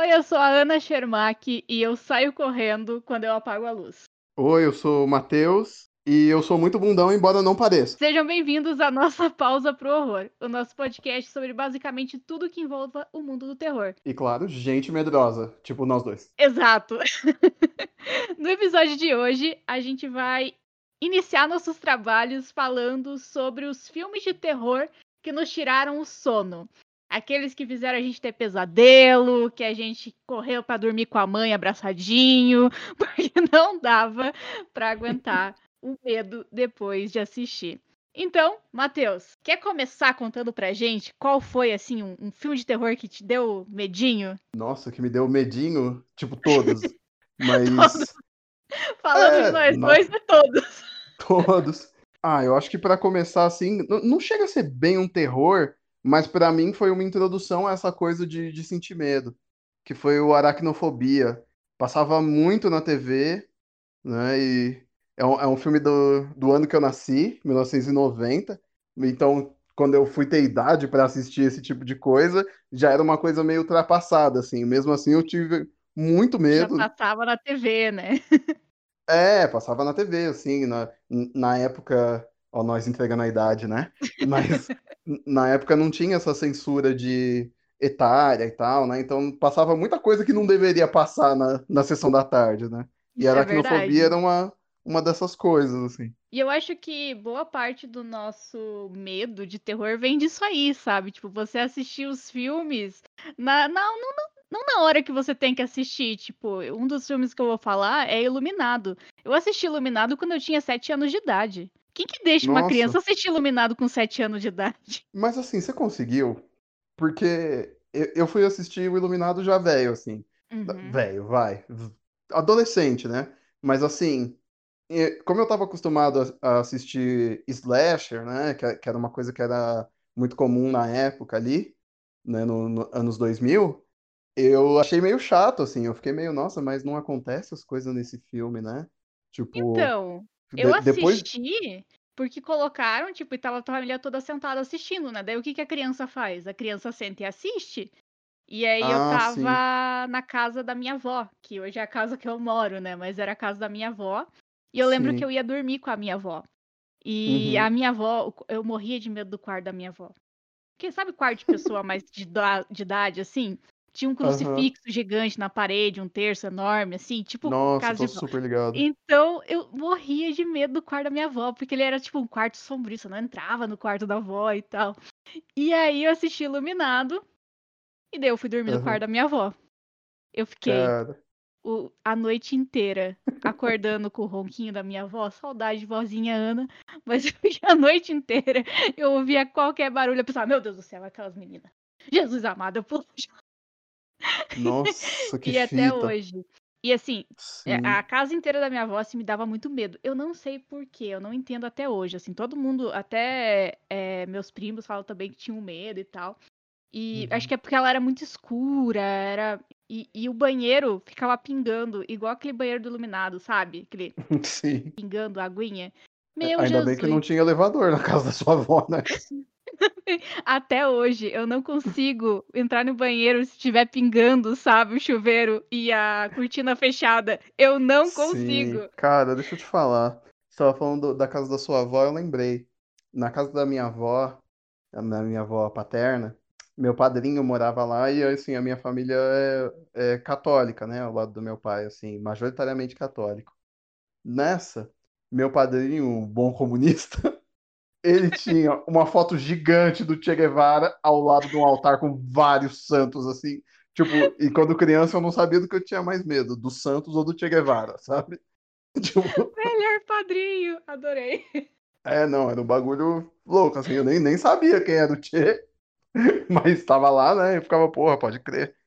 Oi, eu sou a Ana Shermack e eu saio correndo quando eu apago a luz. Oi, eu sou o Matheus e eu sou muito bundão, embora não pareça. Sejam bem-vindos à nossa Pausa pro Horror, o nosso podcast sobre basicamente tudo que envolva o mundo do terror. E claro, gente medrosa, tipo nós dois. Exato. no episódio de hoje, a gente vai iniciar nossos trabalhos falando sobre os filmes de terror que nos tiraram o sono. Aqueles que fizeram a gente ter pesadelo, que a gente correu para dormir com a mãe abraçadinho, porque não dava para aguentar o medo depois de assistir. Então, Matheus, quer começar contando pra gente qual foi, assim, um, um, filme de terror que te deu medinho? Nossa, que me deu medinho? Tipo, todos. Mas. todos. Falando é, de nós nossa. dois, é todos. Todos. Ah, eu acho que para começar, assim, não chega a ser bem um terror, mas para mim foi uma introdução a essa coisa de, de sentir medo, que foi o Aracnofobia. Passava muito na TV, né? E é um, é um filme do, do ano que eu nasci, 1990. Então, quando eu fui ter idade para assistir esse tipo de coisa, já era uma coisa meio ultrapassada, assim. Mesmo assim, eu tive muito medo. Já passava na TV, né? é, passava na TV, assim, na, na época Ó, nós entregando a idade, né? Mas na época não tinha essa censura de etária e tal, né? Então passava muita coisa que não deveria passar na, na sessão da tarde, né? E a é aracnofobia é era uma, uma dessas coisas, assim. E eu acho que boa parte do nosso medo de terror vem disso aí, sabe? Tipo, você assistir os filmes na, na, não, não na hora que você tem que assistir. Tipo, um dos filmes que eu vou falar é Iluminado. Eu assisti Iluminado quando eu tinha sete anos de idade. Quem que deixa Nossa. uma criança assistir Iluminado com 7 anos de idade? Mas assim, você conseguiu? Porque eu fui assistir o Iluminado já velho, assim. Uhum. Velho, vai. Adolescente, né? Mas assim, como eu tava acostumado a assistir Slasher, né? Que era uma coisa que era muito comum na época ali, né? No, no anos 2000, eu achei meio chato, assim. Eu fiquei meio, nossa, mas não acontece as coisas nesse filme, né? Tipo. Então, eu assisti depois... porque colocaram, tipo, e tava a família toda sentada assistindo, né? Daí o que, que a criança faz? A criança senta e assiste. E aí ah, eu tava sim. na casa da minha avó, que hoje é a casa que eu moro, né? Mas era a casa da minha avó. E eu lembro sim. que eu ia dormir com a minha avó. E uhum. a minha avó, eu morria de medo do quarto da minha avó. Porque sabe quarto de pessoa mais de, de idade, assim? Tinha um crucifixo gigante na parede, um terço enorme, assim, tipo Nossa, casa tô de super ligado. Então eu morria de medo do quarto da minha avó, porque ele era tipo um quarto sombrio, você não entrava no quarto da avó e tal. E aí eu assisti Iluminado, e daí eu fui dormir no quarto da minha avó. Eu fiquei o, a noite inteira acordando com o ronquinho da minha avó, saudade de vozinha Ana, mas a noite inteira eu ouvia qualquer barulho, eu pensava, meu Deus do céu, aquelas meninas. Jesus amado, eu pulo nossa, que E fita. até hoje. E assim, é, Sim. a casa inteira da minha avó assim, me dava muito medo. Eu não sei porquê, eu não entendo até hoje. Assim, todo mundo, até é, meus primos falam também que tinham medo e tal. E uhum. acho que é porque ela era muito escura, era. E, e, o banheiro ficava pingando, igual aquele banheiro do iluminado, sabe? Aquele Sim. pingando a aguinha. Meu Ainda Jesus. bem que não tinha elevador na casa da sua avó, né? Até hoje eu não consigo entrar no banheiro se estiver pingando, sabe, o chuveiro e a cortina fechada. Eu não consigo. Sim. Cara, deixa eu te falar. Você tava falando da casa da sua avó, eu lembrei. Na casa da minha avó, da minha avó paterna, meu padrinho morava lá e assim, a minha família é, é católica, né? Ao lado do meu pai, assim, majoritariamente católico. Nessa, meu padrinho, bom comunista, ele tinha uma foto gigante do Che Guevara ao lado de um altar com vários santos, assim. Tipo, e quando criança eu não sabia do que eu tinha mais medo, do Santos ou do Che Guevara, sabe? Tipo... Melhor padrinho, adorei. É, não, era um bagulho louco, assim, eu nem, nem sabia quem era o Che, mas estava lá, né, e ficava, porra, pode crer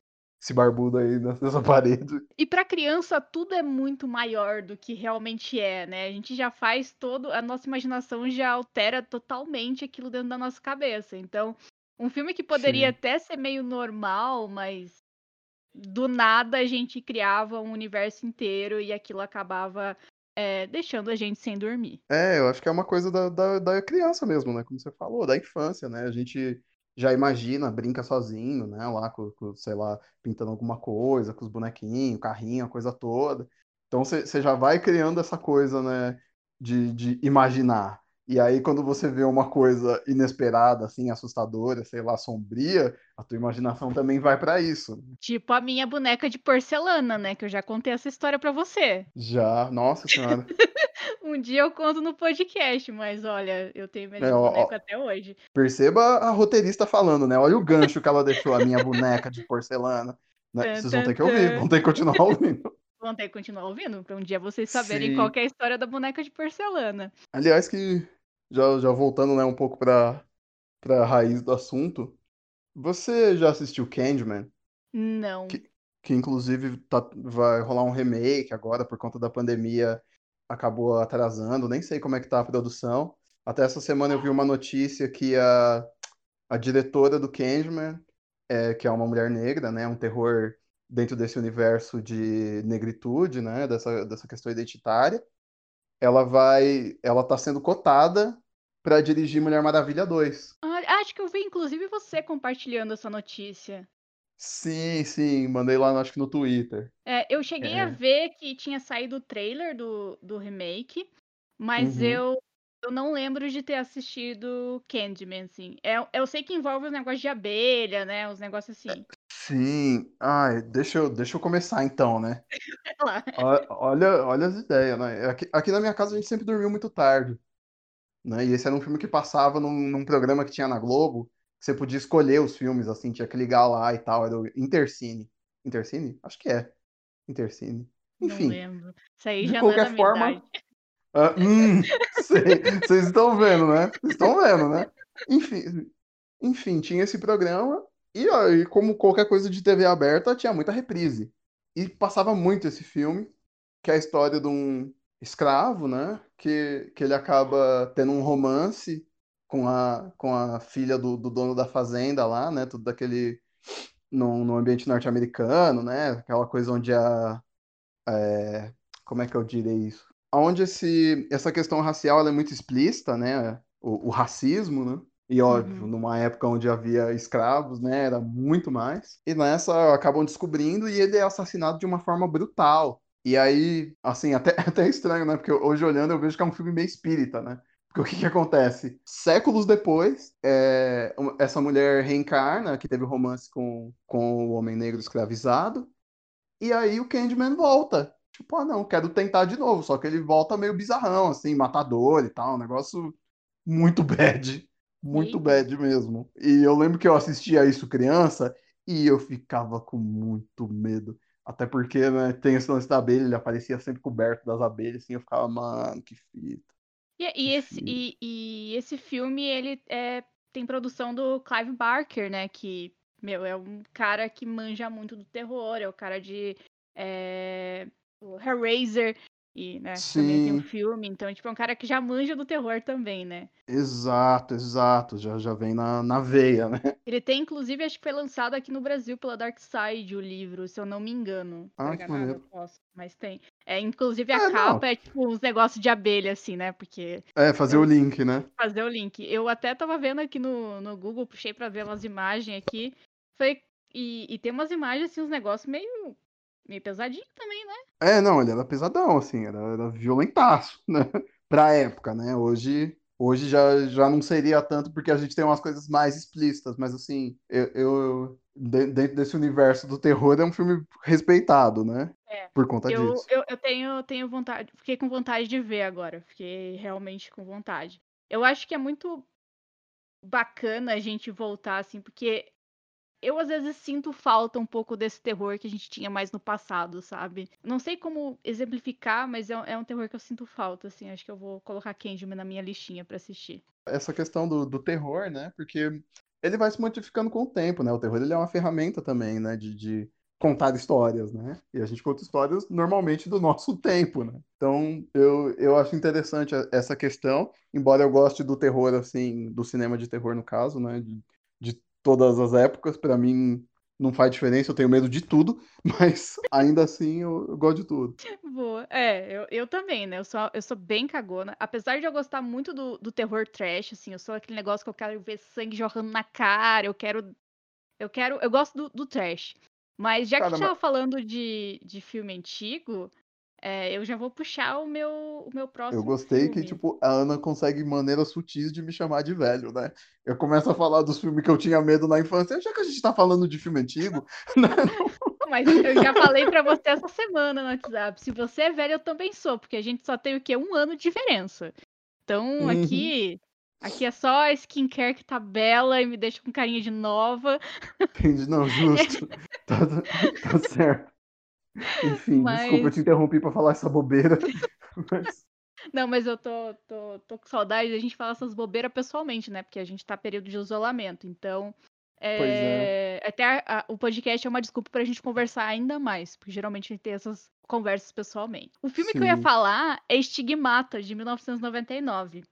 esse barbudo aí nessa parede. E para criança tudo é muito maior do que realmente é, né? A gente já faz todo, a nossa imaginação já altera totalmente aquilo dentro da nossa cabeça. Então, um filme que poderia Sim. até ser meio normal, mas do nada a gente criava um universo inteiro e aquilo acabava é, deixando a gente sem dormir. É, eu acho que é uma coisa da, da, da criança mesmo, né? Como você falou, da infância, né? A gente já imagina, brinca sozinho, né? Lá com, com sei lá, pintando alguma coisa, com os bonequinhos, carrinho, a coisa toda. Então você já vai criando essa coisa, né? De, de imaginar. E aí, quando você vê uma coisa inesperada, assim, assustadora, sei lá, sombria, a tua imaginação também vai para isso. Tipo a minha boneca de porcelana, né? Que eu já contei essa história para você. Já, nossa senhora. um dia eu conto no podcast, mas olha, eu tenho medo é, de boneca ó, até hoje. Perceba a roteirista falando, né? Olha o gancho que ela deixou, a minha boneca de porcelana. Né? Vocês vão ter que ouvir, vão ter que continuar ouvindo. Vão ter que continuar ouvindo, para um dia vocês saberem Sim. qual é a história da boneca de porcelana. Aliás, que já, já voltando né, um pouco para a raiz do assunto, você já assistiu Candyman? Não. Que, que inclusive tá, vai rolar um remake agora por conta da pandemia, acabou atrasando, nem sei como é que tá a produção. Até essa semana eu vi uma notícia que a, a diretora do Candyman, é, que é uma mulher negra, né, um terror dentro desse universo de negritude, né, dessa, dessa questão identitária, ela vai, ela tá sendo cotada para dirigir Mulher Maravilha 2. Ah, acho que eu vi, inclusive, você compartilhando essa notícia. Sim, sim, mandei lá, acho que no Twitter. É, eu cheguei é. a ver que tinha saído o trailer do, do remake, mas uhum. eu, eu não lembro de ter assistido Candyman, assim. É, eu sei que envolve os negócios de abelha, né? Os negócios assim. Sim, ai, deixa eu, deixa eu começar então, né? olha, olha as ideias, né? Aqui, aqui na minha casa a gente sempre dormiu muito tarde. Né? E esse era um filme que passava num, num programa que tinha na Globo, que você podia escolher os filmes, assim, tinha que ligar lá e tal, era o Intercine. Intercine? Acho que é. Intercine. Enfim. Não lembro. Isso aí de já qualquer é forma. Uh, hum, vocês estão vendo, né? Vocês estão vendo, né? Enfim, enfim, tinha esse programa e, ó, e como qualquer coisa de TV aberta, tinha muita reprise. E passava muito esse filme, que é a história de um, escravo, né? Que, que ele acaba tendo um romance com a, com a filha do, do dono da fazenda lá, né? Tudo daquele. No, no ambiente norte-americano, né? Aquela coisa onde a. É, como é que eu direi isso? Onde esse, essa questão racial é muito explícita, né? O, o racismo, né? E óbvio, uhum. numa época onde havia escravos, né? Era muito mais. E nessa acabam descobrindo e ele é assassinado de uma forma brutal. E aí, assim, até, até estranho, né? Porque hoje olhando eu vejo que é um filme meio espírita, né? Porque o que, que acontece? Séculos depois, é, essa mulher reencarna, que teve romance com, com o homem negro escravizado, e aí o Candyman volta. Tipo, ah, não, quero tentar de novo. Só que ele volta meio bizarrão, assim, matador e tal, um negócio muito bad. Muito bad mesmo. E eu lembro que eu assistia isso criança e eu ficava com muito medo. Até porque, né, tem esse lance da abelha, ele aparecia sempre coberto das abelhas, assim, eu ficava, mano, que fita. E, e esse, e, e, esse filme, ele é, tem produção do Clive Barker, né, que, meu, é um cara que manja muito do terror, é o cara de é, Hellraiser, e, né, Sim. também tem um filme, então, tipo, é um cara que já manja do terror também, né? Exato, exato, já, já vem na, na veia, né? Ele tem, inclusive, acho que foi lançado aqui no Brasil pela Dark Side, o livro, se eu não me engano. Ah, que maneiro. Posso, mas tem. É, inclusive, a é, capa não. é, tipo, uns negócios de abelha, assim, né? Porque... É, fazer eu... o link, né? Fazer o link. Eu até tava vendo aqui no, no Google, puxei pra ver umas imagens aqui, foi... E, e tem umas imagens, assim, uns negócios meio meio pesadinho também, né? É, não, ele era pesadão, assim, era, era violentaço, né? pra época, né? Hoje, hoje já, já não seria tanto porque a gente tem umas coisas mais explícitas, mas assim, eu, eu dentro desse universo do terror é um filme respeitado, né? É. Por conta eu, disso. Eu, eu tenho, tenho vontade, fiquei com vontade de ver agora, fiquei realmente com vontade. Eu acho que é muito bacana a gente voltar, assim, porque eu às vezes sinto falta um pouco desse terror que a gente tinha mais no passado, sabe? Não sei como exemplificar, mas é, é um terror que eu sinto falta, assim. Acho que eu vou colocar Candyman na minha listinha para assistir. Essa questão do, do terror, né? Porque ele vai se modificando com o tempo, né? O terror ele é uma ferramenta também, né? De, de contar histórias, né? E a gente conta histórias normalmente do nosso tempo, né? Então, eu, eu acho interessante essa questão, embora eu goste do terror, assim, do cinema de terror, no caso, né? De, todas as épocas. Para mim, não faz diferença, eu tenho medo de tudo, mas ainda assim eu, eu gosto de tudo. Boa. É, eu, eu também, né? Eu sou, eu sou bem cagona. Apesar de eu gostar muito do, do terror trash, assim, eu sou aquele negócio que eu quero ver sangue jorrando na cara, eu quero. Eu quero. Eu gosto do, do trash. Mas já Cara, que tava falando de, de filme antigo, é, eu já vou puxar o meu, o meu próximo. Eu gostei filme. que, tipo, a Ana consegue maneiras sutis de me chamar de velho, né? Eu começo a falar dos filmes que eu tinha medo na infância, já que a gente tá falando de filme antigo. Né? Mas eu já falei para você essa semana no WhatsApp. Se você é velho, eu também sou, porque a gente só tem o quê? Um ano de diferença. Então, uhum. aqui. Aqui é só a skincare que tá bela e me deixa com carinha de nova. Entendi, não, justo. tá, tá certo. Enfim, mas... desculpa, eu te interrompi para falar essa bobeira. Mas... Não, mas eu tô, tô, tô com saudade da gente falar essas bobeiras pessoalmente, né? Porque a gente tá período de isolamento. Então, é... É. até a, a, o podcast é uma desculpa pra gente conversar ainda mais. Porque geralmente a gente tem essas conversas pessoalmente. O filme Sim. que eu ia falar é Estigmata, de 1999.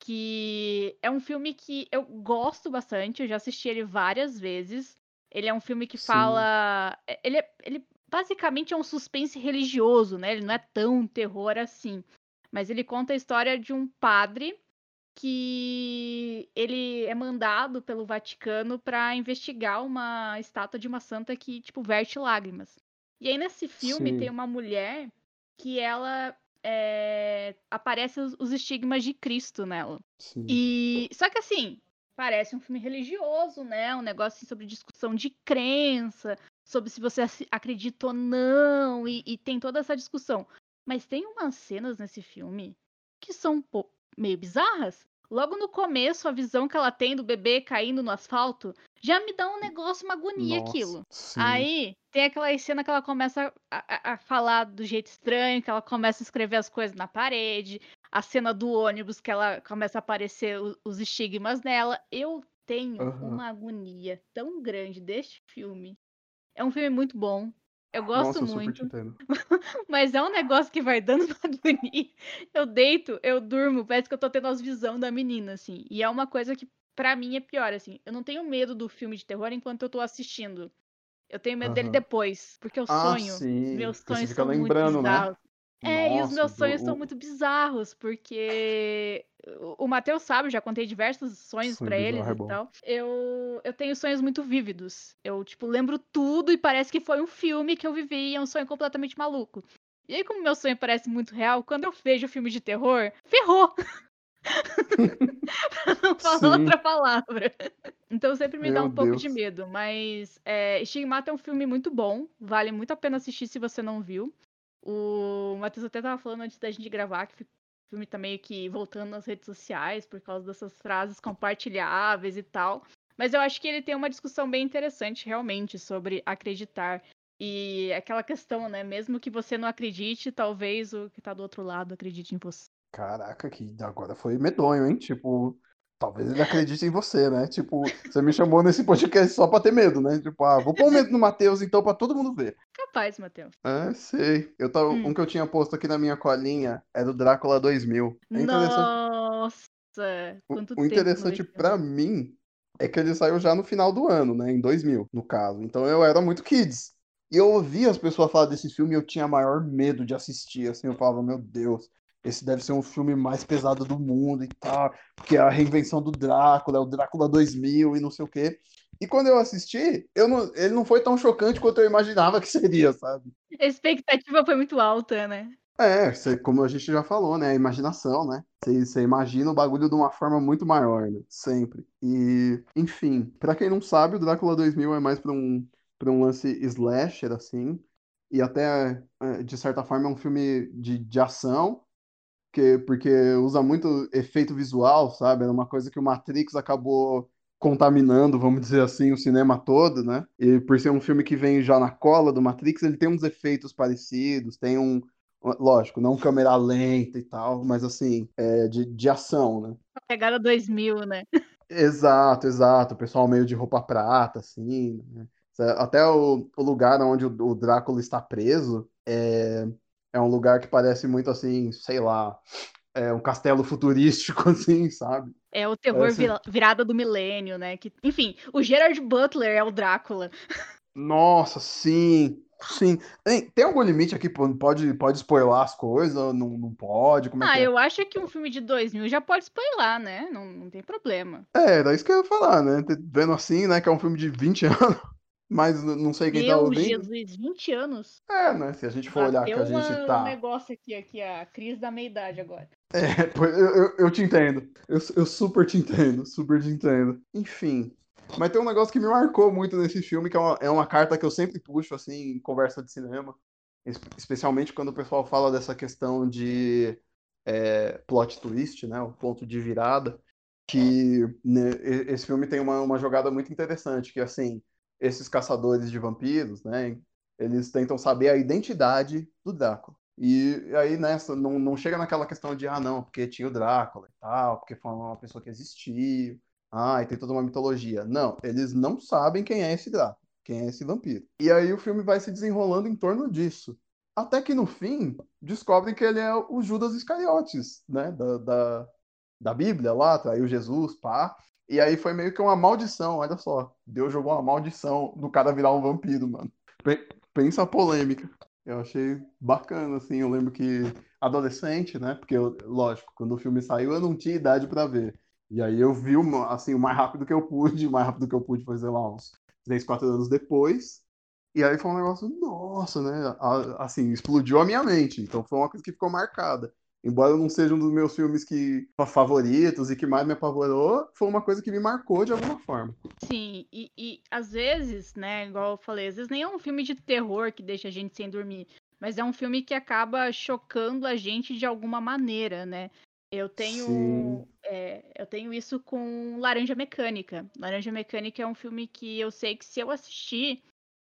Que é um filme que eu gosto bastante, eu já assisti ele várias vezes. Ele é um filme que Sim. fala. É, ele, é, ele basicamente é um suspense religioso, né? Ele não é tão terror assim. Mas ele conta a história de um padre que ele é mandado pelo Vaticano para investigar uma estátua de uma santa que, tipo, verte lágrimas. E aí nesse filme Sim. tem uma mulher que ela é... aparece os, estigmas de Cristo nela. Sim. E só que assim, parece um filme religioso, né? Um negócio assim, sobre discussão de crença, sobre se você acredita ou não, e, e, tem toda essa discussão. Mas tem umas cenas nesse filme que são meio bizarras. Logo no começo, a visão que ela tem do bebê caindo no asfalto já me dá um negócio, uma agonia Nossa, aquilo. Sim. Aí tem aquela cena que ela começa a, a, a, falar do jeito estranho, que ela começa a escrever as coisas na parede, a cena do ônibus que ela começa a aparecer os, os estigmas nela. Eu tenho uhum. uma agonia tão grande deste filme é um filme muito bom. Eu gosto Nossa, muito. mas é um negócio que vai dando uma agonia. Eu deito, eu durmo, parece que eu tô tendo as visões da menina, assim. E é uma coisa que, para mim, é pior, assim. Eu não tenho medo do filme de terror enquanto eu tô assistindo. Eu tenho medo uhum. dele depois, porque eu ah, sonho. Sim. Meus sonhos são lembrando, muito bizarros. Né? É, Nossa, e os meus sonhos são muito bizarros, porque o Matheus sabe, já contei diversos sonhos para eles é e tal. Eu, eu tenho sonhos muito vívidos. Eu, tipo, lembro tudo e parece que foi um filme que eu vivi e é um sonho completamente maluco. E aí, como meu sonho parece muito real, quando eu vejo filme de terror, ferrou! pra não falar Sim. outra palavra. Então sempre me meu dá um pouco de medo. Mas é, Estigmata é um filme muito bom. Vale muito a pena assistir se você não viu. O Matheus até tava falando antes da gente gravar que o filme tá meio que voltando nas redes sociais por causa dessas frases compartilháveis e tal. Mas eu acho que ele tem uma discussão bem interessante, realmente, sobre acreditar. E aquela questão, né? Mesmo que você não acredite, talvez o que tá do outro lado acredite em você. Caraca, que agora foi medonho, hein? Tipo, Talvez ele acredite em você, né? Tipo, você me chamou nesse podcast só pra ter medo, né? Tipo, ah, vou pôr medo no Matheus então pra todo mundo ver. Capaz, Matheus. É, sei. Eu tava, hum. Um que eu tinha posto aqui na minha colinha é do Drácula 2000. É Nossa! Quanto o, o interessante para mim é que ele saiu já no final do ano, né? Em 2000, no caso. Então eu era muito kids. E eu ouvia as pessoas falar desse filme e eu tinha maior medo de assistir. Assim, eu falava, meu Deus, esse deve ser um filme mais pesado do mundo e tal, porque é a reinvenção do Drácula, é o Drácula 2000 e não sei o quê. E quando eu assisti, eu não, ele não foi tão chocante quanto eu imaginava que seria, sabe? A expectativa foi muito alta, né? É, você, como a gente já falou, né? A imaginação, né? Você, você imagina o bagulho de uma forma muito maior, né? Sempre. E, enfim, para quem não sabe, o Drácula 2000 é mais pra um, pra um lance slasher, assim. E até, é, de certa forma, é um filme de, de ação, porque, porque usa muito efeito visual, sabe? Era uma coisa que o Matrix acabou contaminando, vamos dizer assim, o cinema todo, né? E por ser um filme que vem já na cola do Matrix, ele tem uns efeitos parecidos, tem um, lógico, não câmera lenta e tal, mas assim, é de, de ação, né? Pegada 2000, né? Exato, exato. O pessoal meio de roupa prata, assim. Né? Até o, o lugar onde o, o Drácula está preso é, é um lugar que parece muito assim, sei lá, é um castelo futurístico, assim, sabe? É o terror parece... virada do milênio, né? Que, enfim, o Gerard Butler é o Drácula. Nossa, sim. Sim. Tem algum limite aqui? Pode, pode spoiler as coisas? Não, não pode? Como é ah, é? eu acho que um filme de 2000 já pode spoiler, né? Não, não tem problema. É, era isso que eu ia falar, né? Vendo assim, né? Que é um filme de 20 anos. Mas não sei quem Meu tá ouvindo. Jesus, 20 anos? É, né? Se a gente for Bateu olhar que a gente tá. um negócio aqui, aqui, a crise da meia-idade agora. É, eu, eu, eu te entendo. Eu, eu super te entendo, super te entendo. Enfim, mas tem um negócio que me marcou muito nesse filme, que é uma, é uma carta que eu sempre puxo, assim, em conversa de cinema. Especialmente quando o pessoal fala dessa questão de é, plot twist, né? O ponto de virada. Que né, esse filme tem uma, uma jogada muito interessante, que, assim, esses caçadores de vampiros, né? Eles tentam saber a identidade do Drácula. E aí, nessa, não, não chega naquela questão de, ah, não, porque tinha o Drácula e tal, porque foi uma pessoa que existiu ah, e tem toda uma mitologia. Não, eles não sabem quem é esse Drácula, quem é esse vampiro. E aí o filme vai se desenrolando em torno disso. Até que no fim, descobrem que ele é o Judas Iscariotes, né? Da, da, da Bíblia lá, traiu Jesus, pá. E aí foi meio que uma maldição, olha só. Deus jogou uma maldição do cara virar um vampiro, mano. Pensa a polêmica. Eu achei bacana, assim. Eu lembro que adolescente, né? Porque, eu, lógico, quando o filme saiu eu não tinha idade para ver. E aí eu vi, assim, o mais rápido que eu pude, o mais rápido que eu pude sei lá, uns 3, 4 anos depois. E aí foi um negócio, nossa, né? Assim, explodiu a minha mente. Então foi uma coisa que ficou marcada. Embora não seja um dos meus filmes que favoritos e que mais me apavorou, foi uma coisa que me marcou de alguma forma. Sim, e, e às vezes, né, igual eu falei, às vezes nem é um filme de terror que deixa a gente sem dormir, mas é um filme que acaba chocando a gente de alguma maneira, né? Eu tenho, é, eu tenho isso com Laranja Mecânica. Laranja Mecânica é um filme que eu sei que se eu assistir,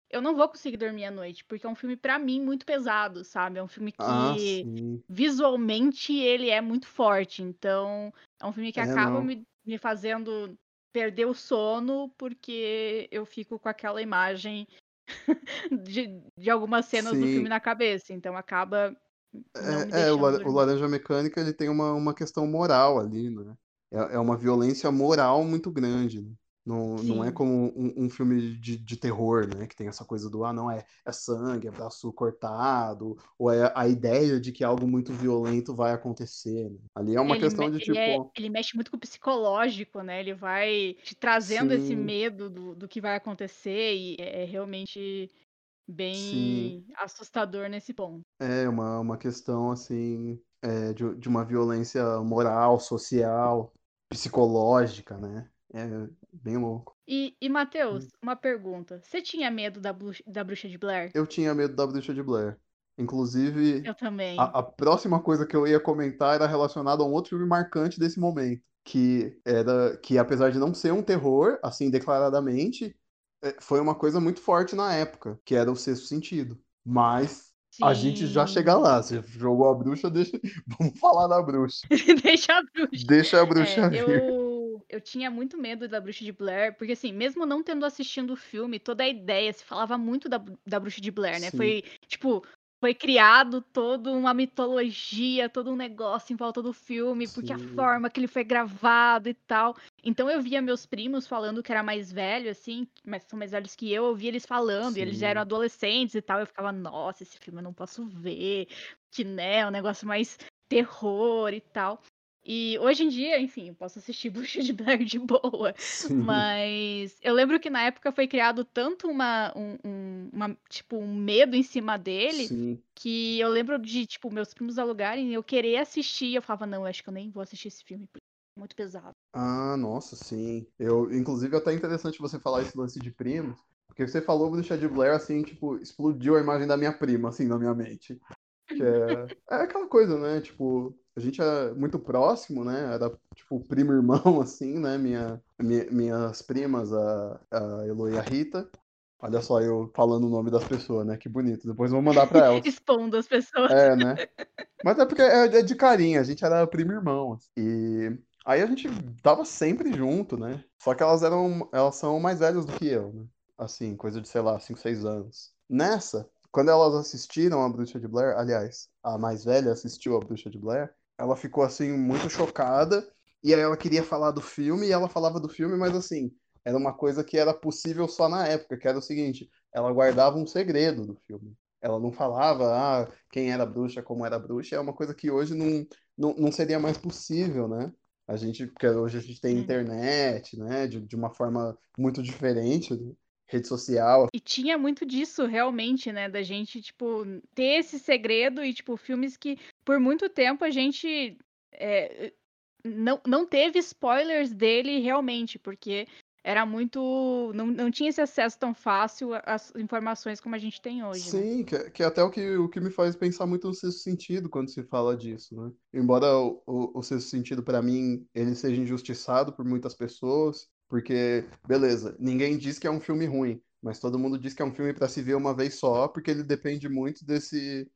eu não vou conseguir dormir à noite, porque é um filme para mim muito pesado, sabe? É um filme ah, que ah, visualmente ele é muito forte, então é um filme que é, acaba me, me fazendo perder o sono porque eu fico com aquela imagem de, de algumas cenas Sim. do filme na cabeça, então acaba é, é o, o, Laranja Mecânica ele tem uma, uma questão moral ali, né? É, é uma violência moral muito grande. Né? Não, não é como um, um filme de, de, terror, né? Que tem essa coisa do, ah, não, é, é sangue, é braço cortado, ou é a ideia de que algo muito violento vai acontecer. Né? Ali é uma ele questão de tipo. É, ele mexe muito com o psicológico, né? Ele vai te trazendo Sim. esse medo do, do que vai acontecer, e é, é realmente bem Sim. assustador nesse ponto. É uma, uma questão assim é, de, de uma violência moral, social, psicológica, né? É bem louco. E, e Matheus, hum. uma pergunta. Você tinha medo da, da bruxa de Blair? Eu tinha medo da bruxa de Blair. Inclusive, eu também. A, a, próxima coisa que eu ia comentar era relacionada a um outro filme marcante desse momento, que era que apesar de não ser um terror, assim declaradamente, é, foi uma coisa muito forte na época, que era o sexto sentido. Mas Sim. a gente já chega lá. Você jogou a bruxa, deixa. Vamos falar da bruxa. deixa a bruxa. Deixa a bruxa é, vir. Eu, eu tinha muito medo da bruxa de Blair, porque assim, mesmo não tendo assistido o filme, toda a ideia se falava muito da, da bruxa de Blair, né? Sim. Foi, tipo, foi criado toda uma mitologia, todo um negócio em volta do filme, porque a forma que ele foi gravado e tal. Então eu via meus primos falando que era mais velho, assim, mas são mais velhos que eu, eu via eles falando, Sim. e eles já eram adolescentes e tal. Eu ficava, nossa, esse filme eu não posso ver, que né, é um negócio mais terror e tal. E hoje em dia, enfim, eu posso assistir Bruxa de Blair de boa. Sim. Mas eu lembro que na época foi criado tanto uma, um, um, uma, tipo, um medo em cima dele Sim. que eu lembro de, tipo, meus primos alugarem eu querer assistir. Eu falava, não, eu acho que eu nem vou assistir esse filme, porque é muito pesado. Ah, nossa, sim. Eu, inclusive, é até interessante você falar esse lance de primos, porque você falou Bruxa de Blair, assim, tipo, explodiu a imagem da minha prima, assim, na minha mente. Que é, é aquela coisa, né? Tipo, a gente é muito próximo, né? Era tipo primo irmão, assim, né? Minha, minha, minhas primas, a, a Elo e a Rita. Olha só, eu falando o nome das pessoas, né? Que bonito. Depois vou mandar pra elas. Expondo as pessoas. É, né? Mas é porque é, é de carinho, a gente era primo irmão. Assim. E aí a gente tava sempre junto, né? Só que elas eram. Elas são mais velhas do que eu, né? Assim, coisa de, sei lá, 5, 6 anos. Nessa, quando elas assistiram a Bruxa de Blair, aliás, a mais velha assistiu a Bruxa de Blair, ela ficou assim muito chocada e aí ela queria falar do filme e ela falava do filme, mas assim, era uma coisa que era possível só na época, que era o seguinte, ela guardava um segredo do filme. Ela não falava ah, quem era bruxa, como era bruxa, é uma coisa que hoje não, não, não seria mais possível, né? A gente, porque hoje a gente tem internet, né? De, de uma forma muito diferente, né? Rede social. E tinha muito disso, realmente, né? Da gente, tipo, ter esse segredo e, tipo, filmes que por muito tempo a gente é, não, não teve spoilers dele realmente, porque era muito. Não, não tinha esse acesso tão fácil às informações como a gente tem hoje. Né? Sim, né? que, que é até o que, o que me faz pensar muito no sexto sentido quando se fala disso, né? Embora o, o, o sexto sentido, para mim, ele seja injustiçado por muitas pessoas, porque, beleza, ninguém diz que é um filme ruim, mas todo mundo diz que é um filme para se ver uma vez só, porque ele depende muito desse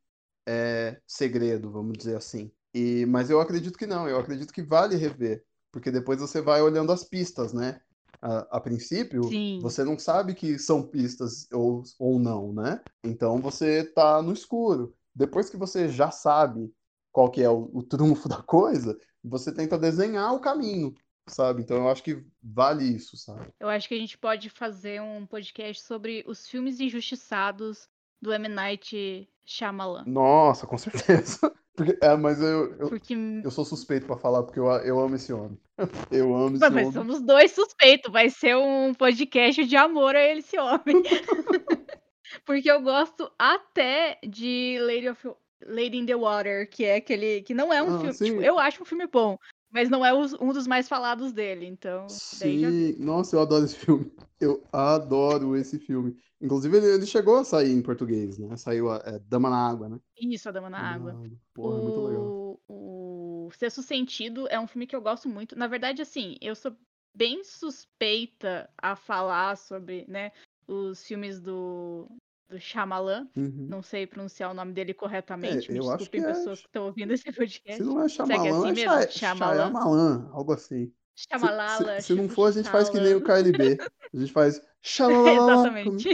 é, segredo, vamos dizer assim. E, mas eu acredito que não, eu acredito que vale rever, porque depois você vai olhando as pistas, né? A, a princípio, Sim. você não sabe que são pistas ou, ou não, né? Então você tá no escuro. Depois que você já sabe qual que é o, o trunfo da coisa, você tenta desenhar o caminho, sabe? Então eu acho que vale isso, sabe? Eu acho que a gente pode fazer um podcast sobre os filmes injustiçados do M. Night Shyamalan. Nossa, com certeza. Porque, é, mas eu, eu, porque... eu sou suspeito para falar, porque eu, eu amo esse homem. Eu amo esse mas, homem. Mas somos dois suspeitos. Vai ser um podcast de amor a esse homem. porque eu gosto até de Lady, of, Lady in the Water, que é aquele. que não é um ah, filme. Tipo, eu acho um filme bom. Mas não é um dos mais falados dele, então. Sim, nossa, eu adoro esse filme. Eu adoro esse filme. Inclusive, ele, ele chegou a sair em português, né? Saiu a é, Dama na Água, né? Isso, a Dama na Dama Água. Na Água. Porra, o... é muito legal. O Sexto Sentido é um filme que eu gosto muito. Na verdade, assim, eu sou bem suspeita a falar sobre, né, os filmes do, do Shyamalan. Uhum. Não sei pronunciar o nome dele corretamente. É, Me desculpem, é pessoas é... que estão ouvindo esse podcast. Se não é Shyamalan, Segue assim é? Shyamalan, algo assim. Chamalala. Se, se, se não for, a gente faz que nem o KLB. A gente faz Exatamente.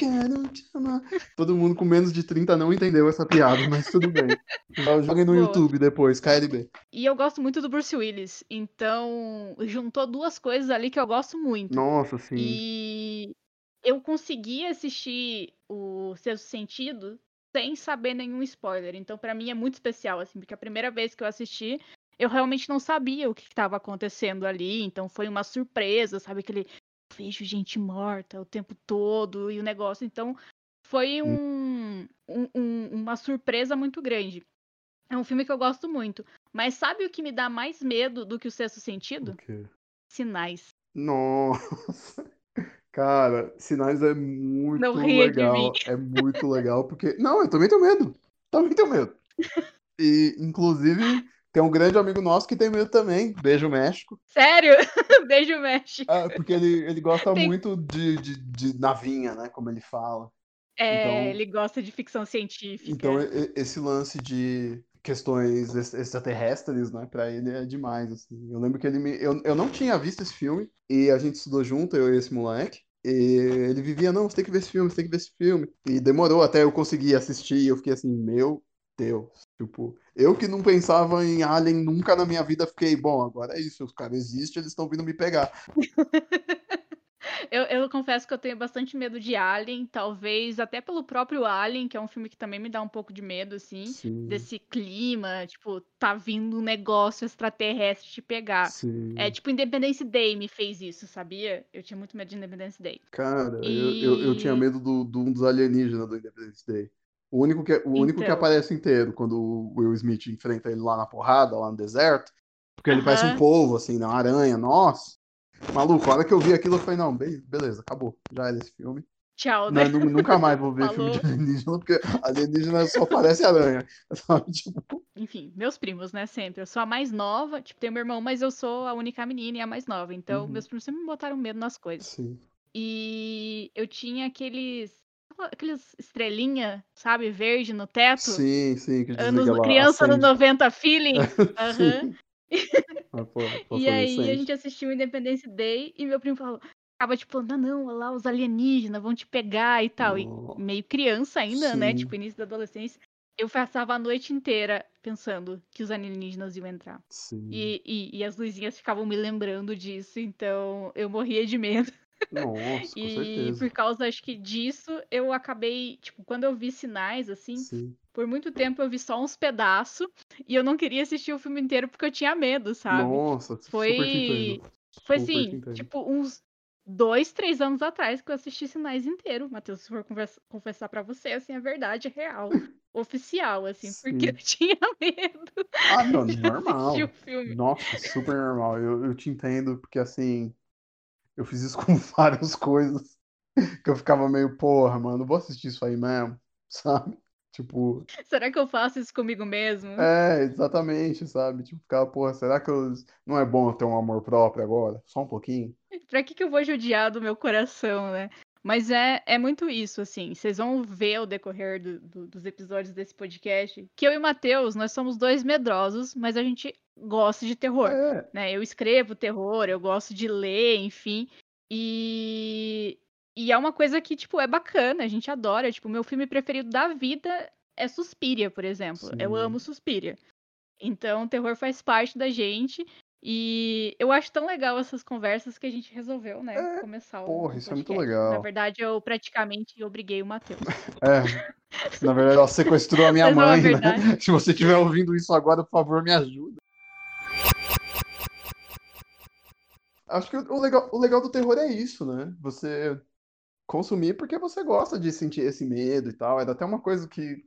Todo mundo com menos de 30 não entendeu essa piada, mas tudo bem. Joguem no Boa. YouTube depois, KLB. E eu gosto muito do Bruce Willis, então juntou duas coisas ali que eu gosto muito. Nossa, sim. E eu consegui assistir o Sexto Sentido sem saber nenhum spoiler. Então, para mim é muito especial, assim, porque a primeira vez que eu assisti, eu realmente não sabia o que estava acontecendo ali, então foi uma surpresa, sabe? Aquele vejo gente morta o tempo todo e o negócio. Então foi hum. um, um, uma surpresa muito grande. É um filme que eu gosto muito. Mas sabe o que me dá mais medo do que o sexto sentido? Sinais. Nossa. Cara, Sinais é muito Não legal. É muito legal, porque. Não, eu também tenho medo. Também tenho medo. E, inclusive, tem um grande amigo nosso que tem medo também. Beijo, México. Sério? Beijo, México. É, porque ele, ele gosta tem... muito de, de, de, navinha, né? Como ele fala. É, então, ele gosta de ficção científica. Então, esse lance de questões extraterrestres, né? Pra ele é demais, assim. Eu lembro que ele me... Eu, eu não tinha visto esse filme e a gente estudou junto, eu e esse moleque. E ele vivia, não, você tem que ver esse filme, você tem que ver esse filme. E demorou até eu conseguir assistir e eu fiquei assim, meu Deus. Tipo, eu que não pensava em Alien nunca na minha vida, fiquei, bom, agora é isso, os caras existem, eles estão vindo me pegar. eu, eu confesso que eu tenho bastante medo de Alien, talvez até pelo próprio Alien, que é um filme que também me dá um pouco de medo, assim, Sim. desse clima, tipo, tá vindo um negócio extraterrestre te pegar. Sim. É tipo Independence Day me fez isso, sabia? Eu tinha muito medo de Independence Day. Cara, e... eu, eu, eu, tinha medo do, do um dos alienígenas do Independence Day. O único que, o único que então. aparece inteiro quando o Will Smith enfrenta ele lá na porrada, lá no deserto. Porque ele parece um polvo, assim, né? uma aranha. Nossa! Maluco, a hora que eu vi aquilo, eu falei, não, beleza, acabou. Já era esse filme. Tchau, né? Não, nunca mais vou ver filme de alienígena, porque alienígena só parece aranha. Sabe? Tipo... Enfim, meus primos, né? Sempre. Eu sou a mais nova, tipo, tenho meu irmão, mas eu sou a única menina e a mais nova. Então, uhum. meus primos sempre me botaram medo nas coisas. Sim. E eu tinha aqueles aqueles estrelinha, sabe, verde no teto. Sim, sim. Que Anos, criança no 90 feeling. Uhum. Ah, e aí a gente assistiu Independence Day e meu primo falou, acaba tipo, não, não, olha lá, os alienígenas vão te pegar e tal. Oh. E meio criança ainda, né, sim. né? Tipo, início da adolescência. Eu passava a noite inteira pensando que os alienígenas iam entrar. Sim. E, e, e as luzinhas ficavam me lembrando disso, então eu morria de medo. Nossa, com e certeza. por causa, acho que disso, eu acabei, tipo, quando eu vi sinais, assim, Sim. por muito tempo eu vi só uns pedaços e eu não queria assistir o filme inteiro porque eu tinha medo, sabe? Nossa, foi... Foi assim, tipo, uns dois, três anos atrás que eu assisti Sinais inteiro, Matheus, se for conversa, confessar para você, assim, a verdade real, oficial, assim, Sim. porque eu tinha medo. Ah, não, normal. Nossa, super normal. Eu, eu te entendo, porque assim, eu fiz isso com várias coisas que eu ficava meio, porra, mano, vou assistir isso aí mesmo, sabe? Tipo. Será que eu faço isso comigo mesmo? É, exatamente, sabe? Tipo, ficar, porra, será que eu... não é bom ter um amor próprio agora? Só um pouquinho? Pra que, que eu vou judiar do meu coração, né? Mas é, é muito isso, assim. Vocês vão ver ao decorrer do, do, dos episódios desse podcast que eu e o Matheus, nós somos dois medrosos, mas a gente gosta de terror. É. Né? Eu escrevo terror, eu gosto de ler, enfim. E, e é uma coisa que, tipo, é bacana, a gente adora. Tipo, meu filme preferido da vida é Suspiria, por exemplo. Sim. Eu amo Suspiria. Então, o terror faz parte da gente. E eu acho tão legal essas conversas que a gente resolveu, né, é, começar o Porra, isso é muito legal. Na verdade, eu praticamente obriguei o Matheus. É. Na verdade, ela sequestrou a minha Mas mãe, né? Se você estiver ouvindo isso agora, por favor, me ajuda. Acho que o legal, o legal do terror é isso, né? Você consumir porque você gosta de sentir esse medo e tal. É até uma coisa que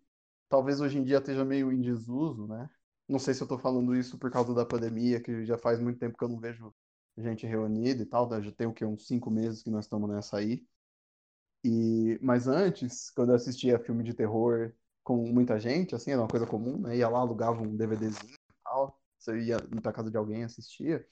talvez hoje em dia esteja meio em desuso, né? Não sei se eu tô falando isso por causa da pandemia, que já faz muito tempo que eu não vejo gente reunida e tal. Já tem o que uns cinco meses que nós estamos nessa aí. E mas antes, quando eu assistia filme de terror com muita gente, assim, era uma coisa comum, né? Ia lá, alugava um DVDzinho e tal. Você ia pra casa de alguém assistia.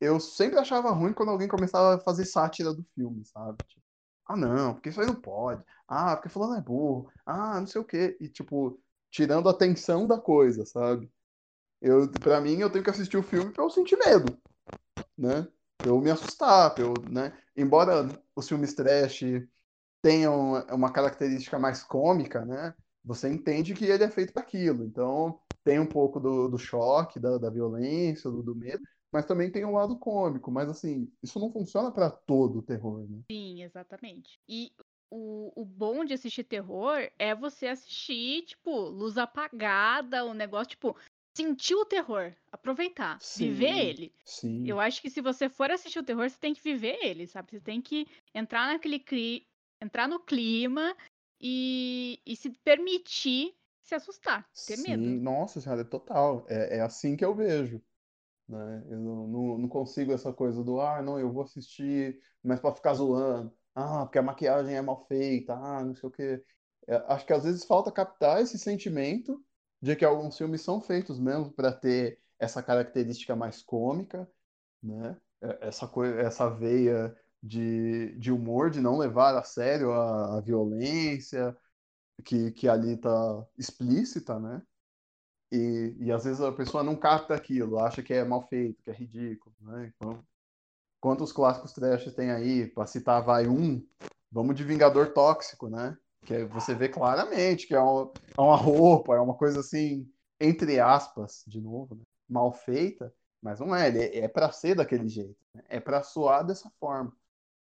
Eu sempre achava ruim quando alguém começava a fazer sátira do filme, sabe? Tipo, ah, não, porque isso aí não pode. Ah, porque fulano é burro. Ah, não sei o quê. E, tipo, tirando a atenção da coisa, sabe? Eu, pra mim, eu tenho que assistir o filme pra eu sentir medo, né? Pra eu me assustar, pra eu, né? Embora os filmes trash tenham uma característica mais cômica, né? Você entende que ele é feito para aquilo. Então, tem um pouco do, do choque, da, da violência, do, do medo, mas também tem um lado cômico. Mas, assim, isso não funciona para todo o terror, né? Sim, exatamente. E o, o bom de assistir terror é você assistir, tipo, luz apagada, o negócio, tipo, sentir o terror, aproveitar, sim, viver ele. Sim. Eu acho que se você for assistir o terror, você tem que viver ele, sabe? Você tem que entrar naquele cli... entrar no clima e, e se permitir se assustar, ter sim, medo. Nossa senhora, é total. É, é assim que eu vejo. Né? Eu não, não, consigo essa coisa do, ah, não, eu vou assistir, mas para ficar zoando. Ah, porque a maquiagem é mal feita, ah, não sei o quê. É, acho que às vezes falta captar esse sentimento de que alguns filmes são feitos mesmo para ter essa característica mais cômica, né? É, essa coisa, essa veia de, de humor, de não levar a sério a, a violência que, que ali está explícita, né? E, e às vezes a pessoa não capta aquilo, acha que é mal feito, que é ridículo, né? Então, quantos clássicos trash tem aí? Para citar, vai um, vamos de Vingador Tóxico, né? que você vê claramente que é, é uma roupa, é uma coisa assim, entre aspas, de novo, né? mal feita, mas não é, ele é para ser daquele jeito, né? é para soar dessa forma.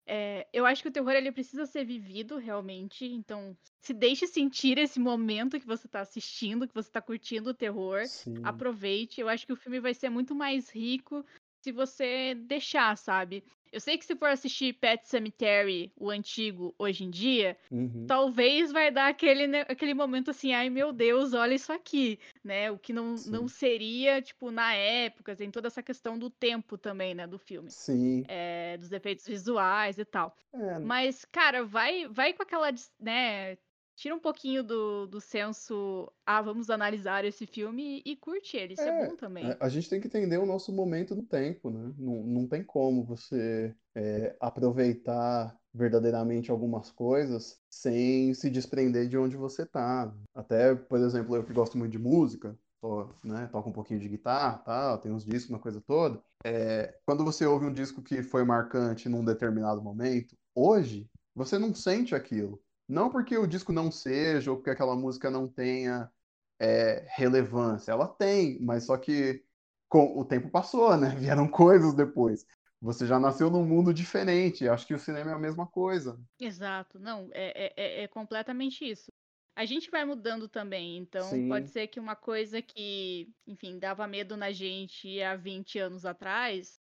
É, eu acho que o terror ele precisa ser vivido realmente, então se deixe sentir esse momento que você está assistindo, que você está curtindo o terror, Sim. aproveite. Eu acho que o filme vai ser muito mais rico se você deixar, sabe? Eu sei que se for assistir Pet Cemetery, o antigo, hoje em dia, uhum. talvez vai dar aquele, né, aquele momento assim, ai meu Deus, olha isso aqui, né? O que não, não seria, tipo, na época, tem toda essa questão do tempo também, né, do filme. Sim. É, dos efeitos visuais e tal. É. Mas, cara, vai, vai com aquela, né, tira um pouquinho do, do senso, ah, vamos analisar esse filme e, curte ele, isso é, é, bom também. A, gente tem que entender o nosso momento do tempo, né? Não, não tem como você é, aproveitar verdadeiramente algumas coisas sem se desprender de onde você tá. Até, por exemplo, eu que gosto muito de música, tô, né, toco um pouquinho de guitarra, tal, tem uns discos, uma coisa toda. É, quando você ouve um disco que foi marcante num determinado momento, hoje você não sente aquilo. Não porque o disco não seja ou porque aquela música não tenha é, relevância. Ela tem, mas só que com o tempo passou, né? Vieram coisas depois. Você já nasceu num mundo diferente. Acho que o cinema é a mesma coisa. Exato. Não, é, é, é completamente isso. A gente vai mudando também, então Sim. pode ser que uma coisa que, enfim, dava medo na gente há 20 anos atrás,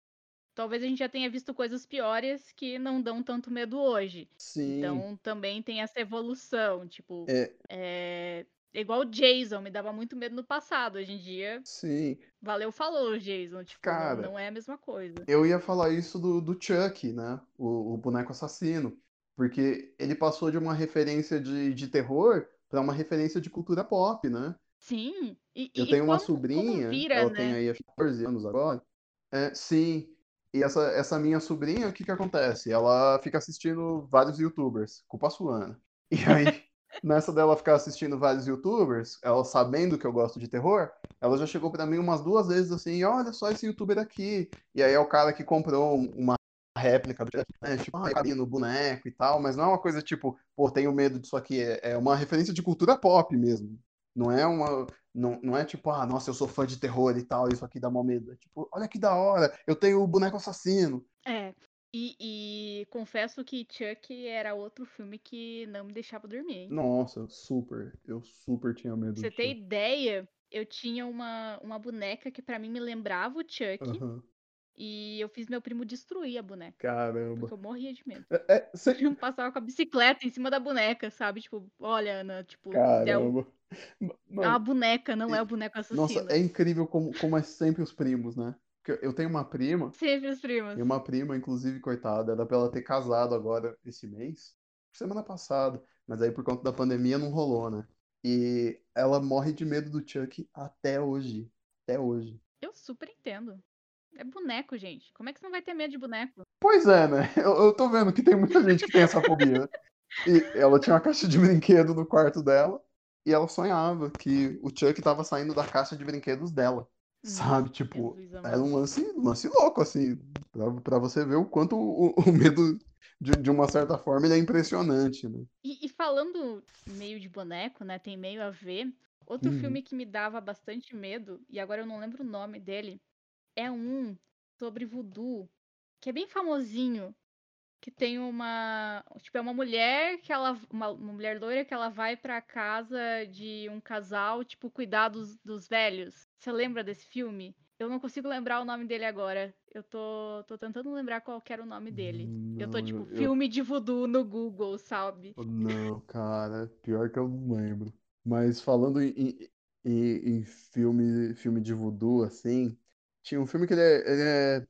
talvez a gente já tenha visto coisas piores que não dão tanto medo hoje. Sim. Então também tem essa evolução, tipo, é... é... Igual o Jason, me dava muito medo no passado. Hoje em dia. Sim. Valeu, falou, Jason. Tipo, Cara, não, não é a mesma coisa. Eu ia falar isso do, do Chuck, né? O, o boneco assassino. Porque ele passou de uma referência de, de terror para uma referência de cultura pop, né? Sim. E, eu tenho como, uma sobrinha, vira, ela né? tem aí 14 anos agora. É, sim. E essa, essa minha sobrinha, o que que acontece? Ela fica assistindo vários youtubers, culpa sua, E aí, nessa dela ficar assistindo vários youtubers, ela sabendo que eu gosto de terror, ela já chegou para mim umas duas vezes assim, olha só esse youtuber aqui. E aí é o cara que comprou uma réplica do né? tipo, ah, no boneco e tal, mas não é uma coisa tipo, pô, tenho medo disso aqui, é, é uma referência de cultura pop mesmo. Não é uma. Não, não é tipo, ah, nossa, eu sou fã de terror e tal, isso aqui dá mó medo. É tipo, olha que da hora, eu tenho o boneco assassino. É. E, e, confesso que Chuck era outro filme que não me deixava dormir. Hein? Nossa, super. Eu super tinha medo. Você tem ideia? Eu tinha uma, uma boneca que para mim me lembrava o Chuck. Uhum. E eu fiz meu primo destruir a boneca. Caramba. Porque eu morria de medo. É, é, cê... Eu passava com a bicicleta em cima da boneca, sabe? Tipo, olha, Ana, tipo, Caramba. É uma boneca, não é o boneco assassino. Nossa, é incrível como, como é sempre os primos, né? Porque eu tenho uma prima. Sempre os primos. E uma prima, inclusive, coitada, era pra ela ter casado agora esse mês. Semana passada. Mas aí por conta da pandemia não rolou, né? E ela morre de medo do Chuck até hoje. Até hoje. Eu super entendo. É boneco, gente. Como é que você não vai ter medo de boneco? Pois é, né? Eu, eu tô vendo que tem muita gente que tem essa fobia. E ela tinha uma caixa de brinquedo no quarto dela e ela sonhava que o Chuck tava saindo da caixa de brinquedos dela. Sabe? Tipo, era um lance, lance louco, assim, pra, pra você ver o quanto o, o medo, de, de uma certa forma, ele é impressionante, né? E, e falando meio de boneco, né? Tem meio a ver. Outro uhum. filme que me dava bastante medo, e agora eu não lembro o nome dele, é um sobre voodoo, que é bem famosinho, que tem uma, tipo, é uma mulher que ela, uma, uma mulher loira que ela vai para casa de um casal, tipo, cuidar dos, dos velhos. Você lembra desse filme? Eu não consigo lembrar o nome dele agora. Eu tô, tô tentando lembrar qual era o nome dele. Não, eu tô, tipo, eu... filme de voodoo no Google, sabe? Não, cara, pior que eu não lembro. Mas falando em, em, em filme, filme de voodoo, assim, tinha um filme que ele é, ele é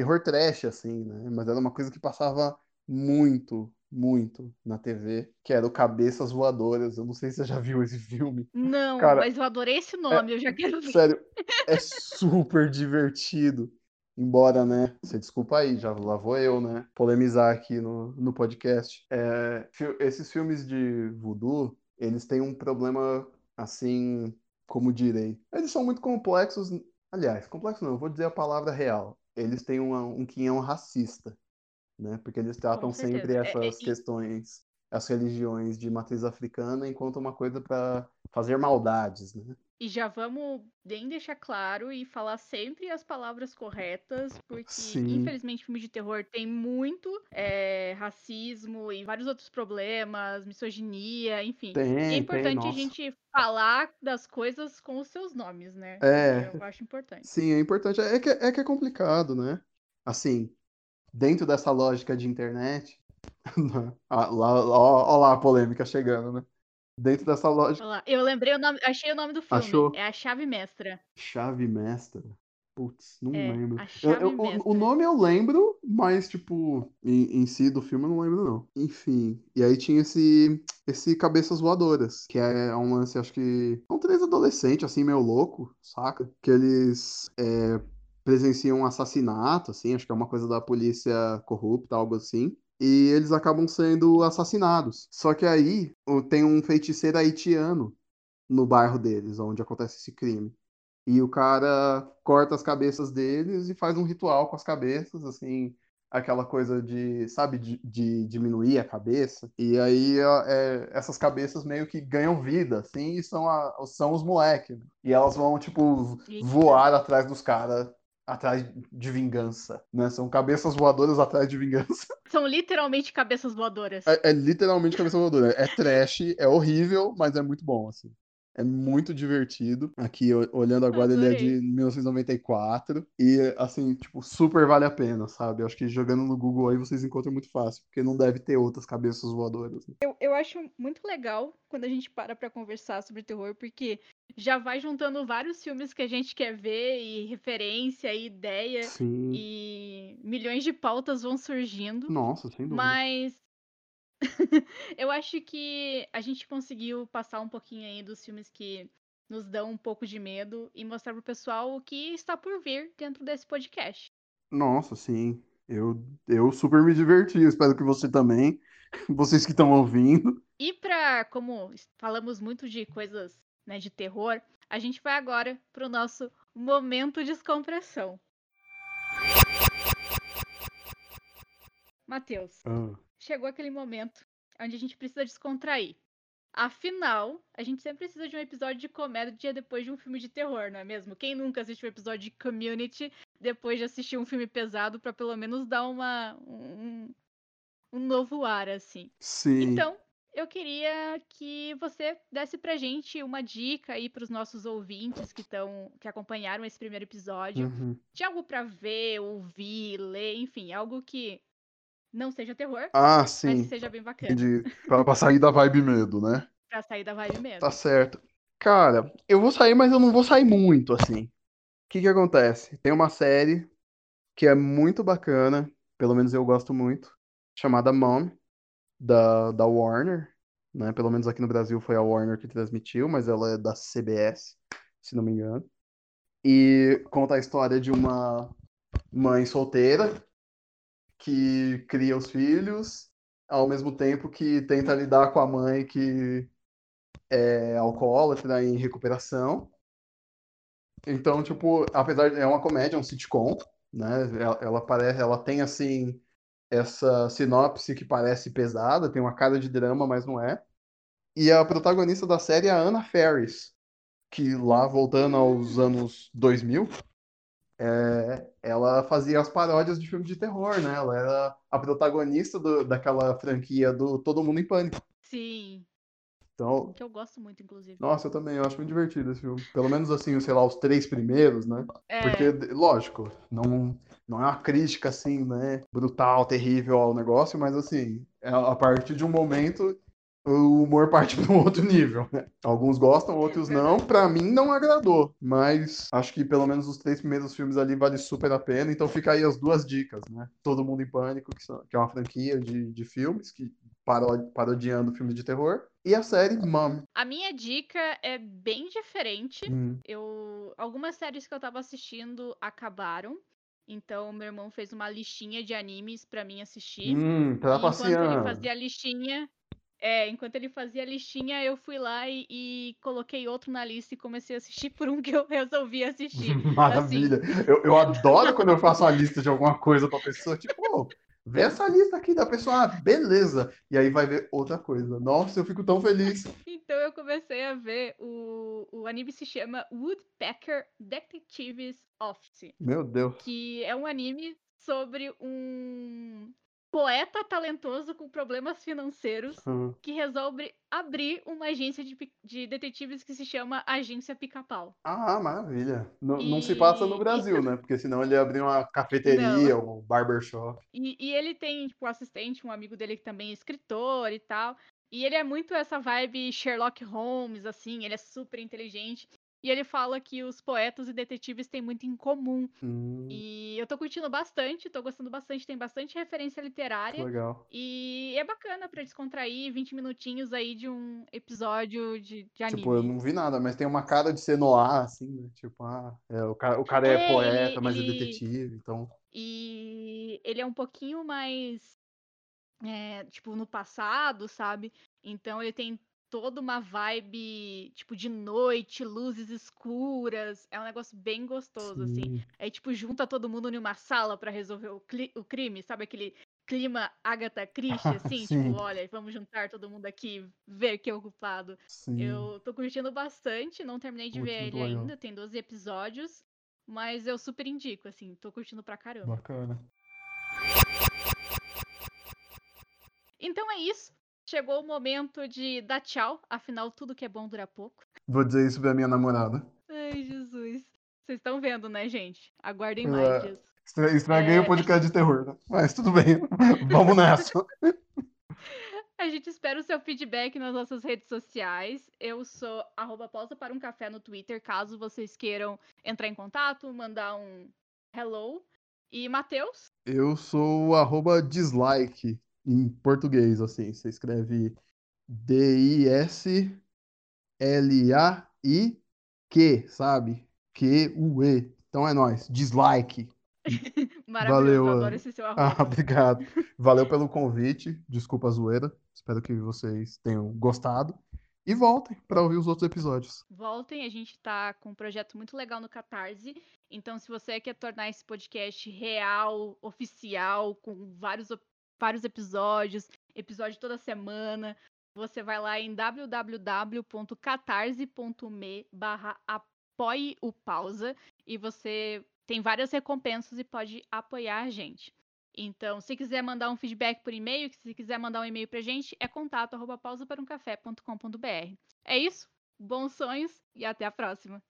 terror trash, assim, né? Mas era uma coisa que passava muito, muito na TV, que era o Cabeças Voadoras. Eu não sei se você já viu esse filme. Não, Cara, mas eu adorei esse nome, é, eu já quero ver. Sério, é super divertido. Embora, né? Você desculpa aí, já lá vou eu, né? Polemizar aqui no, no podcast. É, esses filmes de voodoo, eles têm um problema, assim, como direi. Eles são muito complexos Aliás, complexo não, eu vou dizer a palavra real. Eles têm uma, um quinhão racista, né? Porque eles tratam sempre essas é, é, questões, as religiões de matriz africana, enquanto uma coisa para fazer maldades, né? E já vamos bem deixar claro e falar sempre as palavras corretas, porque Sim. infelizmente filme de terror tem muito é, racismo e vários outros problemas, misoginia, enfim. Tem, e é importante tem, a gente falar das coisas com os seus nomes, né? É. Eu acho importante. Sim, é importante. É que é, que é complicado, né? Assim, dentro dessa lógica de internet. lá, lá, ó lá a polêmica chegando, né? Dentro dessa loja. Olá, eu lembrei o nome, achei o nome do filme. Achou? É a Chave Mestra. Chave Mestra? Putz, não é, lembro. Eu, eu, o, o, nome eu lembro, mas, tipo, em, em, si do filme eu não lembro, não. Enfim. E aí tinha esse, esse Cabeças Voadoras, que é um lance, acho que. São três adolescentes, assim, meio louco, saca? Que eles é, presenciam um assassinato, assim, acho que é uma coisa da polícia corrupta, algo assim e eles acabam sendo assassinados. Só que aí tem um feiticeiro haitiano no bairro deles, onde acontece esse crime. E o cara corta as cabeças deles e faz um ritual com as cabeças, assim, aquela coisa de, sabe, de, de diminuir a cabeça. E aí é, essas cabeças meio que ganham vida, assim, e são, a, são os moleques. Né? E elas vão, tipo, voar atrás dos caras atrás de vingança, né? São cabeças voadoras atrás de vingança. São literalmente cabeças voadoras. É, é literalmente cabeça voadora. É trash, é horrível, mas é muito bom, assim. É muito divertido. Aqui, olhando agora, ele é de 1994. E, assim, tipo, super vale a pena, sabe? Eu acho que jogando no Google aí vocês encontram muito fácil, porque não deve ter outras cabeças voadoras. Né? Eu, eu acho muito legal quando a gente para pra conversar sobre terror, porque já vai juntando vários filmes que a gente quer ver, e referência, e ideia. Sim. E milhões de pautas vão surgindo. Nossa, sem dúvida. Mas eu acho que a gente conseguiu passar um pouquinho aí dos filmes que nos dão um pouco de medo e mostrar pro pessoal o que está por vir dentro desse podcast. Nossa, sim. Eu, eu super me diverti. espero que você também. Vocês que estão ouvindo. E para, como falamos muito de coisas né, de terror, a gente vai agora pro nosso momento de descompressão. Matheus, ah. Chegou aquele momento onde a gente precisa descontrair. Afinal, a gente sempre precisa de um episódio de comédia depois de um filme de terror, não é mesmo? Quem nunca assistiu um episódio de Community depois de assistir um filme pesado para pelo menos dar uma um, um novo ar assim? Sim. Então, eu queria que você desse pra gente uma dica aí pros nossos ouvintes que estão que acompanharam esse primeiro episódio, uhum. de algo para ver, ouvir, ler, enfim, algo que não seja terror, ah, sim. mas seja bem bacana. De, pra, pra sair da vibe medo, né? Pra sair da vibe medo. Tá certo. Cara, eu vou sair, mas eu não vou sair muito, assim. O que que acontece? Tem uma série que é muito bacana, pelo menos eu gosto muito, chamada Mom, da, da Warner, né? Pelo menos aqui no Brasil foi a Warner que transmitiu, mas ela é da CBS, se não me engano. E conta a história de uma mãe solteira que cria os filhos, ao mesmo tempo que tenta lidar com a mãe que é alcoólatra em recuperação. Então, tipo, apesar de é uma comédia, é um sitcom, né? Ela, ela parece, ela tem assim essa sinopse que parece pesada, tem uma cara de drama, mas não é. E a protagonista da série é a Anna Ferris, que lá voltando aos anos 2000, é, ela fazia as paródias de filmes de terror, né? Ela era a protagonista do, daquela franquia do Todo Mundo em Pânico. Sim. Então, que eu gosto muito, inclusive. Nossa, eu também, eu acho muito divertido esse filme. Pelo menos assim, sei lá, os três primeiros, né? É. Porque, lógico, não, não é uma crítica assim, né? Brutal, terrível ao negócio, mas assim, é a partir de um momento o humor parte para um outro nível, né? Alguns gostam, outros não. Para mim não agradou, mas acho que pelo menos os três primeiros filmes ali vale super a pena. Então fica aí as duas dicas, né? Todo Mundo em Pânico, que, são, que é uma franquia de, de filmes que parodiando filmes de terror, e a série Mom. A minha dica é bem diferente. Hum. Eu algumas séries que eu tava assistindo acabaram. Então, meu irmão fez uma listinha de animes para mim assistir. Hum, tá enquanto ele fazia a listinha, é, enquanto ele fazia a listinha, eu fui lá e, e, coloquei outro na lista e comecei a assistir por um que eu resolvi assistir. Maravilha. Assim. Eu, eu adoro quando eu faço uma lista de alguma coisa pra pessoa, tipo, oh, vê essa lista aqui da pessoa, ah, beleza. E aí vai ver outra coisa. Nossa, eu fico tão feliz. então eu comecei a ver o, o anime se chama Woodpecker Detectives Office. Meu Deus. Que é um anime sobre um poeta talentoso com problemas financeiros uhum. que resolve abrir uma agência de, de detetives que se chama Agência Pica-Pau. Ah, maravilha. N e... Não se passa no Brasil, né? Porque senão ele ia abrir uma cafeteria ou um barbershop. E, e ele tem, tipo, um assistente, um amigo dele que também é escritor e tal. E ele é muito essa vibe Sherlock Holmes, assim, ele é super inteligente. E ele fala que os poetas e detetives têm muito em comum. Hum. E eu tô curtindo bastante, tô gostando bastante, tem bastante referência literária. Legal. E é bacana pra descontrair 20 minutinhos aí de um episódio de, de anime. Tipo, eu não vi nada, mas tem uma cara de ser noir, assim, né? Tipo, ah, é, o, cara, o cara é, é poeta, ele, mas é detetive, então. E ele é um pouquinho mais. É, tipo, no passado, sabe? Então ele tem toda uma vibe, tipo, de noite, luzes escuras. É um negócio bem gostoso, assim. Sim. assim. Aí, tipo, junta todo mundo em uma sala para resolver o, o, crime, sabe? Aquele clima Agatha Christie, assim, tipo, olha, vamos juntar todo mundo aqui, ver quem é o culpado. Sim. Eu tô curtindo bastante, não terminei de Muito ver ele legal. ainda, tem 12 episódios. Mas eu super indico, assim, tô curtindo pra caramba. Bacana. Então é isso. Chegou o momento de dar tchau. Afinal, tudo que é bom dura pouco. Vou dizer isso pra minha namorada. Ai, Jesus. Vocês estão vendo, né, gente? Aguardem mais disso. Estraguei é... o podcast de terror, né? Mas tudo bem. Vamos nessa. A gente espera o seu feedback nas nossas redes sociais. Eu sou arroba pausa para um café no Twitter, caso vocês queiram entrar em contato, mandar um hello. E Matheus? Eu sou arroba dislike em português, assim. Você escreve D-I-S-L-A-I-Q, sabe? Q-U-E. Então é nóis. Dislike. Maravilhoso, Valeu, adoro esse seu arroba. Ah, obrigado. Valeu pelo convite. Desculpa a zoeira. Espero que vocês tenham gostado. E voltem para ouvir os outros episódios. Voltem, a gente está com um projeto muito legal no Catarse. Então, se você quer tornar esse podcast real, oficial, com vários, vários episódios, episódio toda semana, você vai lá em www.catarse.me barra apoie o pausa e você tem várias recompensas e pode apoiar a gente. Então, se quiser mandar um feedback por e-mail, se quiser mandar um e-mail pra gente, é contato arroba pausaparumcafé.com.br. É isso, bons sonhos e até a próxima!